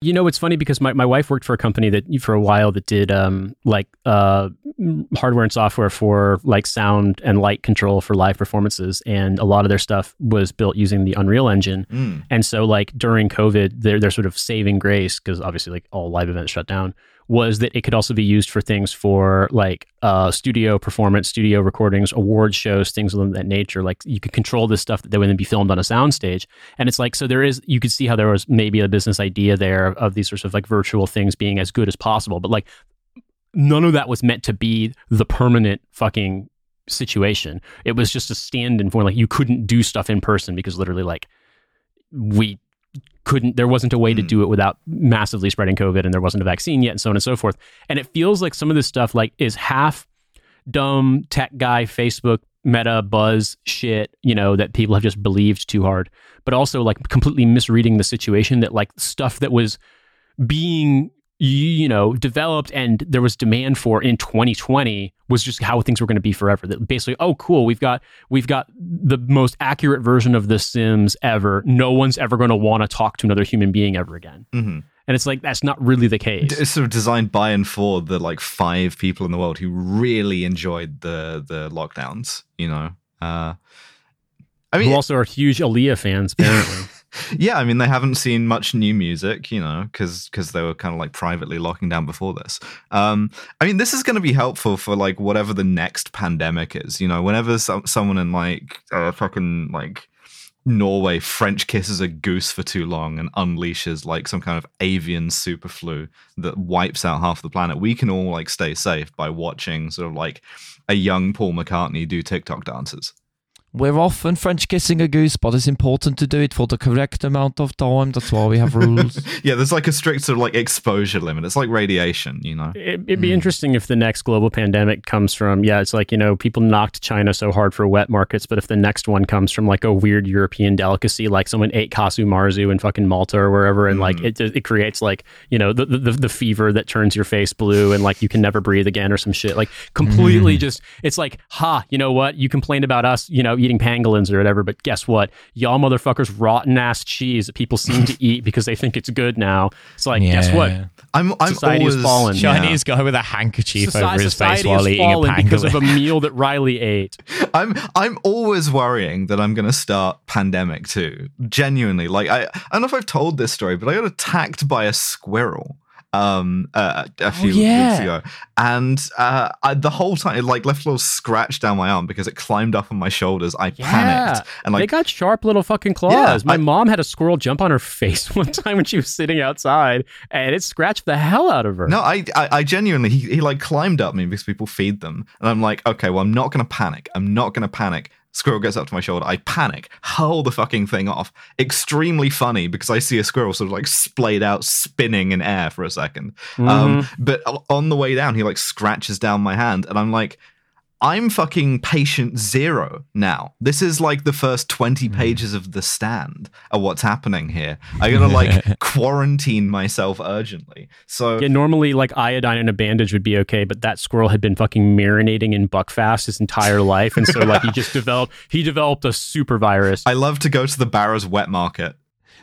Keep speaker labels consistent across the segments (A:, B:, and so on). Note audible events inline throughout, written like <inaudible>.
A: You know, it's funny because my, my wife worked for a company that for a while that did um, like uh, hardware and software for like sound and light control for live performances, and a lot of their stuff was built using the Unreal Engine.
B: Mm.
A: And so, like during COVID, their their sort of saving grace because obviously like all live events shut down was that it could also be used for things for like uh, studio performance, studio recordings, award shows, things of that nature. Like you could control this stuff that would then be filmed on a soundstage. And it's like, so there is, you could see how there was maybe a business idea there of these sorts of like virtual things being as good as possible. But like none of that was meant to be the permanent fucking situation. It was just a stand in for like you couldn't do stuff in person because literally like we couldn't there wasn't a way to
B: Mm.
A: do it without massively spreading covid and there wasn't a vaccine yet and so on and so forth and it feels like some of this stuff like is half dumb tech guy facebook meta buzz shit you know that people have just believed too hard but also like completely misreading the situation that like stuff that was being you know developed and there was demand for in 2020 was just how things were going to be forever. That basically oh cool we've got we've got the most accurate version of the sims ever. No one's ever going to want to talk to another human being ever again.
B: Mhm.
A: and it's like that's not really the case.
B: It's sort of designed by and for the like five people in the world who really enjoyed the the lockdowns. You know, uh, I mean,
A: who also are huge Aaliyah fans apparently <laughs>
B: yeah, I mean, they haven't seen much new music, you know, because because they were kind of like privately locking down before this. Um, I mean, this is going to be helpful for like whatever the next pandemic is. You know, whenever some, someone in like uh, fucking like Norway French kisses a goose for too long and unleashes like some kind of avian super flu that wipes out half the planet, we can all like stay safe by watching sort of like a young Paul McCartney do TikTok dances.
C: We're often French kissing a goose, but it's important to do it for the correct amount of time. That's why we have rules. <laughs>
B: Yeah, there's like a strict sort of like exposure limit. It's like radiation, you know.
A: It, it'd be hmm. interesting if the next global pandemic comes from, yeah, it's like, you know, people knocked China so hard for wet markets, but if the next one comes from like a weird European delicacy, like someone ate Casu Marzu in fucking Malta or wherever, and like hmm. it, it creates like, you know, the, the, the fever that turns your face blue and like you can never breathe again or some shit. Like completely hmm. just, it's like, ha, you know what? You complained about us, you know, eating pangolins or whatever, but guess what? Y'all motherfuckers rotten ass cheese that people seem to eat because they think it's good now. It's like, guess what?
B: I'm I'm
A: Society has
B: always
A: fallen.
B: Yeah.
C: Chinese guy with a handkerchief
A: Soci-
C: over his face
A: society
C: while eating a
A: pangolin because of a <laughs> meal that Riley ate.
B: I'm I'm always worrying that I'm going to start pandemic too. Genuinely, like I I don't know if I've told this story, but I got attacked by a squirrel um uh, a few
C: yeah.
B: weeks ago and uh I, the whole time it like left a little scratch down my arm because it climbed up on my shoulders i panicked and like they
A: got sharp little fucking claws.
B: Yeah,
A: My
B: I-
A: mom had a squirrel jump on her <laughs> face <laughs> one time when she was sitting outside, and it scratched the hell out of her.
B: No, I, I, I genuinely, he, he like climbed up me because people feed them, and I'm like, okay, well, I'm not gonna panic. I'm not gonna panic. Squirrel gets up to my shoulder. I panic, hurl the fucking thing off. Extremely funny because I see a squirrel sort of like splayed out, spinning in air for a 2nd Um, but on the way down, he like scratches down my hand, and I'm like, I'm fucking patient zero now. This is like the first 20 hmm. pages of The Stand of what's happening here. I gotta like <laughs> quarantine myself urgently. So
A: Yeah, normally like iodine and a bandage would be okay, but that squirrel had been fucking marinating in buckfast his entire life, and so like he just <laughs> developed he developed a super virus.
B: I love to go to the Barrows wet market.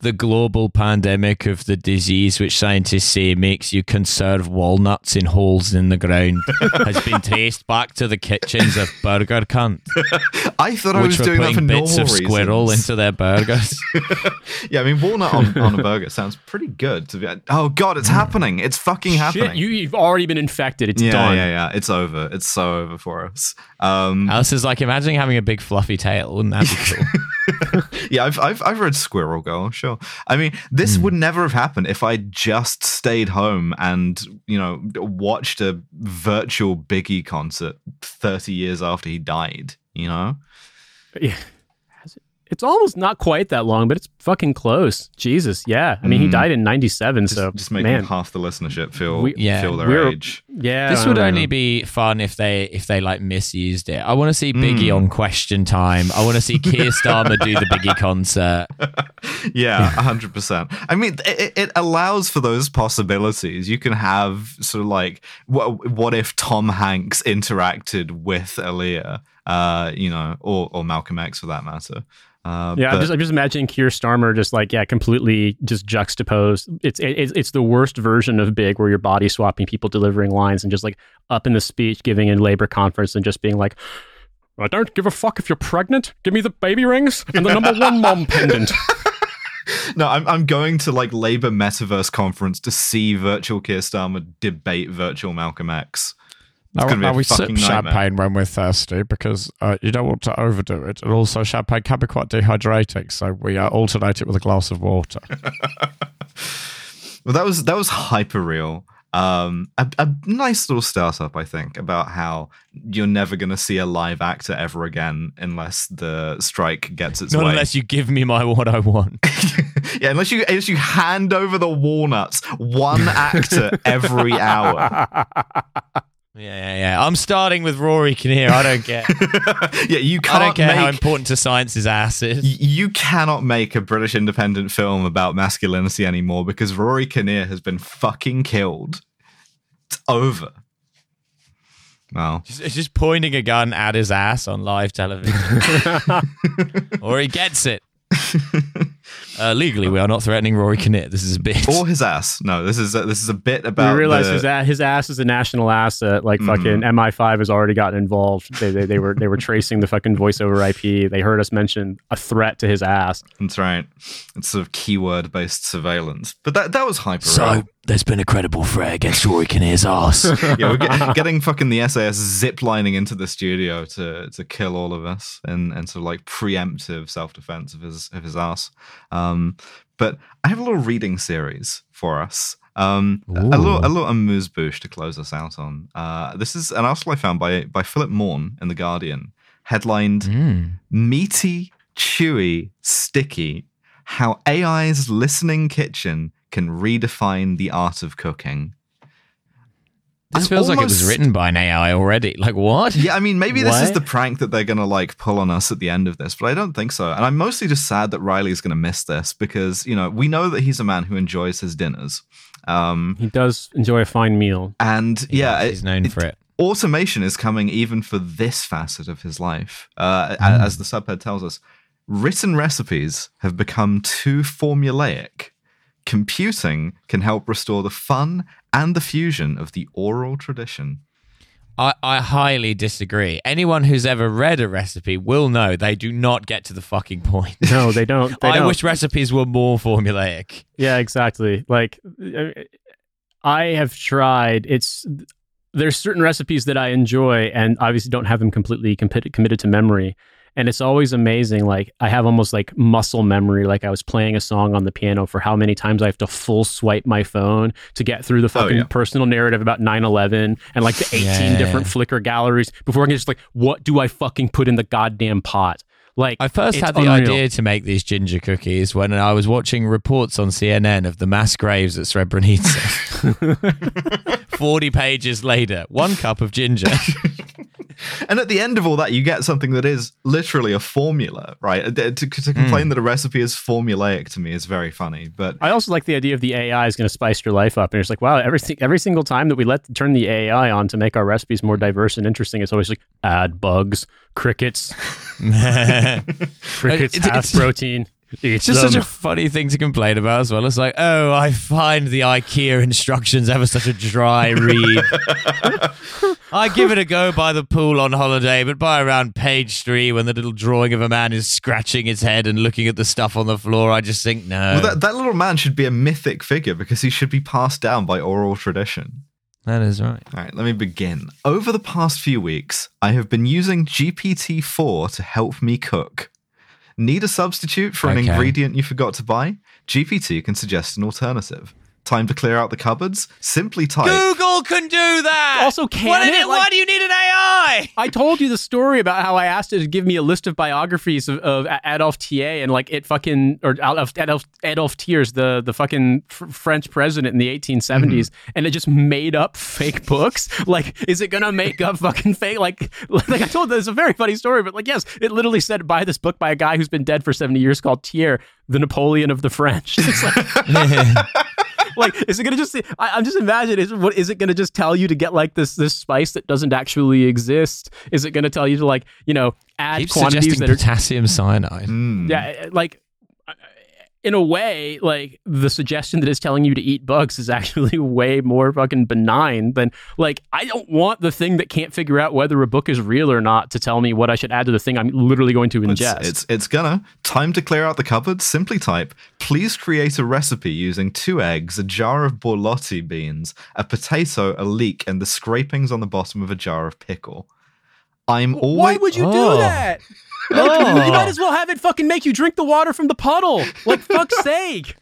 C: The global pandemic of the disease, which scientists say makes you conserve walnuts in holes in the ground, <laughs> has been traced back to the kitchens of Burger Cunt, <laughs>
B: I thought I was doing that for
C: putting bits
B: normal
C: of squirrel
B: reasons.
C: into their burgers. <laughs>
B: yeah, I mean walnut on, on a burger sounds pretty good. To be, oh god, it's happening! It's fucking happening.
A: Shit, you, you've already been infected. It's
B: yeah,
A: done.
B: yeah, yeah. It's over. It's so over for us. Um,
C: Alice is like, imagining having a big fluffy tail. Wouldn't that be cool? <laughs>
B: yeah, I've, I've I've read Squirrel Girl. Sure. I mean, this
C: Hmm.
B: would never have happened if I just stayed home and you know watched a virtual Biggie concert thirty years after he died. You know.
A: Yeah. Has it- It's almost not quite that long, but it's fucking close. Jesus, yeah. I mean, he
B: Mm.
A: died in '97,
B: Just,
A: so
B: just making
A: man,
B: half the listenership feel
A: We-
C: Yeah,
B: feel their age.
A: yeah.
C: this would
A: don't
C: only be fun if they if they like misused it. I want to see Biggie
B: Mm.
C: on Question Time. I want to see <laughs> Keir Starmer do the Biggie concert. <laughs>
B: Yeah, hundred percent. I mean, it, it allows for those possibilities. You can have sort of like, what, what if Tom Hanks interacted with Aaliyah, uh, you know, or or Malcolm X for that matter. Uh,
A: Yeah, I'm just, I'm just imagining Keir Starmer just like yeah, completely just juxtaposed. It's it's it's the worst version of Big, where you're body swapping people delivering lines and just like up in the speech, giving a labor conference and just being like, "I don't give a fuck if you're pregnant. Give me the baby rings and the number one mom <laughs> pendant."
B: no, I'm I'm going to like Labour Metaverse conference to see virtual Keir Starmer debate virtual Malcolm X. It's
D: Now, now we sip
B: nightmare.
D: champagne when we're thirsty because uh, you don't want to overdo it. And also, champagne can be quite dehydrating, so we uh, alternate it with a glass of water. <laughs>
B: Well, that was that was hyper real. Um, a, a nice little startup, I think, about how you're never going to see a live actor ever again unless the strike gets its
C: Not
B: way.
C: unless you give me my what I want. <laughs>
B: yeah, unless you unless you hand over the walnuts, one actor every hour. <laughs>
C: Yeah, yeah, yeah. I'm starting with Rory Kinnear. I don't care. <laughs>
B: yeah, you can't
C: don't care how important to science his ass is.
B: y- you cannot make a British independent film about masculinity anymore because Rory Kinnear has been fucking killed. It's over. Well,
C: Just, it's just pointing a gun at his ass on live television. <laughs> or he gets it. <laughs> Uh, legally, we are not threatening Rory Kinnear. This is a bit.
B: or his ass. No, this is a, this is a bit
A: We
B: about.
A: realize
B: the-
A: his, a- his ass is a national asset. Like
B: Mhm.
A: fucking MI5 has already gotten involved. They, they, they were they were tracing the fucking voiceover IP. They heard us mention a threat to his ass.
B: That's right. It's sort of keyword based surveillance. But that that was hyper.
C: so, there's been a credible threat against Rory Kinnear's ass. <laughs>
B: yeah, we're get, <laughs> getting fucking the SAS zip lining into the studio to to kill all of us and and sort of like preemptive self defense of his of his ass. Um, but I have a little reading series for us. Um, a a little a little amuse bouche to close us out on. Uh, this is an article I found by by Philip Morn in the Guardian, headlined
C: Mm.
B: "Meaty, chewy, sticky: How AI's listening kitchen can redefine the art of cooking."
C: This
B: I'm
C: feels like it was written by an AI already. Like, what?
B: Yeah, I mean, maybe this is the prank that they're gonna like pull on us at the end of this, but I don't think so. And I'm mostly just sad that Riley's gonna miss this because you know we know that he's a man who enjoys his dinners. Um,
A: He does enjoy a fine meal.
B: and yeah,
C: He's known
B: it-
C: for it.
B: automation is coming even for this facet of his life. Uh, a-
C: Hmm.
B: As the subhead tells us, written recipes have become too formulaic. Computing can help restore the fun and the fusion of the oral tradition.
C: I, I highly disagree. Anyone who's ever read a recipe will know they do not get to the fucking point.
A: No, they don't. <laughs> They
C: I
A: don't.
C: wish recipes were more formulaic.
A: Yeah, exactly. Like uh, I have tried. It's there's certain recipes that I enjoy, and obviously don't have them completely committed committed to memory. And it's always amazing. Like I have almost like muscle memory. Like I was playing a song on the piano for how many times I have to full swipe my phone to get through the oh, fucking
B: yeah.
A: personal narrative about 9/11 and like the 18
C: Yeah.
A: different Flickr galleries before I can just like, what do I fucking put in the goddamn pot? Like
C: I first had the
A: unreal.
C: idea to make these ginger cookies when I was watching reports on CNN of the mass graves at Srebrenica. <laughs> <laughs> 40 pages later, one cup of ginger. <laughs>
B: And at the end of all that, you get something that is literally a formula, right? Uh, To, to, to complain that a recipe is formulaic to me is very funny. But
A: I also like the idea of the AI is going to spice your life up, and it's like, wow, every si- every single time that we let turn the AI on to make our recipes more diverse and interesting, it's always like add bugs, crickets, <laughs> <laughs> crickets
C: It's-
A: have
C: it's-
A: protein.
C: It's just
A: them.
C: such a funny thing to complain about as well. It's like, oh, I find the IKEA instructions ever such a dry <laughs> read. I give it a go by the pool on holiday, but by around page three, when the little drawing of a man is scratching his head and looking at the stuff on the floor, I just think, no.
B: well, that, that little man should be a mythic figure because he should be passed down by oral tradition.
C: that is right.
B: All right, let me begin. Over the past few weeks, I have been using GPT 4 to help me cook. Need a substitute for an
C: Okay.
B: ingredient you forgot to buy? GPT can suggest an alternative. Time to clear out the cupboards? Simply type.
C: Google can do that.
A: Also, can
C: Why, did
A: it?
C: it- why do you need an AI?
A: I told you the story about how I asked it to give me a list of biographies of, of Adolphe Thiers and like it fucking or Adolf Adolf, Adolphe Thiers, the the fucking fr- French president in the 1870s, mm-hmm. and it just made up fake books. Like, is it gonna make up fucking fake? Like, <laughs> like I told you, it's a very funny story, but like, yes, it literally said buy this book by a guy who's been dead for 70 years called Thiers, the Napoleon of the French. <laughs> It's like, <laughs> like, is it gonna just? I, I'm just imagining. Is what is it gonna just tell you to get like this this spice that doesn't actually exist? Is it gonna tell you to like you know add
C: Keep
A: quantities
C: suggesting
A: that are
C: potassium cyanide.
B: Mm.
A: yeah like in a way like the suggestion that is telling you to eat bugs is <laughs> actually way more fucking benign than like i don't want the thing that can't figure out whether a book is real or not to tell me what i should add to the thing i'm literally going to
B: It's,
A: ingest
B: it's it's gonna time to clear out the cupboard. Simply type, please create a recipe using two eggs, a jar of borlotti beans, a potato, a leek, and the scrapings on the bottom of a jar of pickle. I'm always
A: why would you
C: Oh.
A: do that? Like, <laughs> you oh. might as well have it fucking make you drink the water from the puddle. Like fuck's <laughs> sake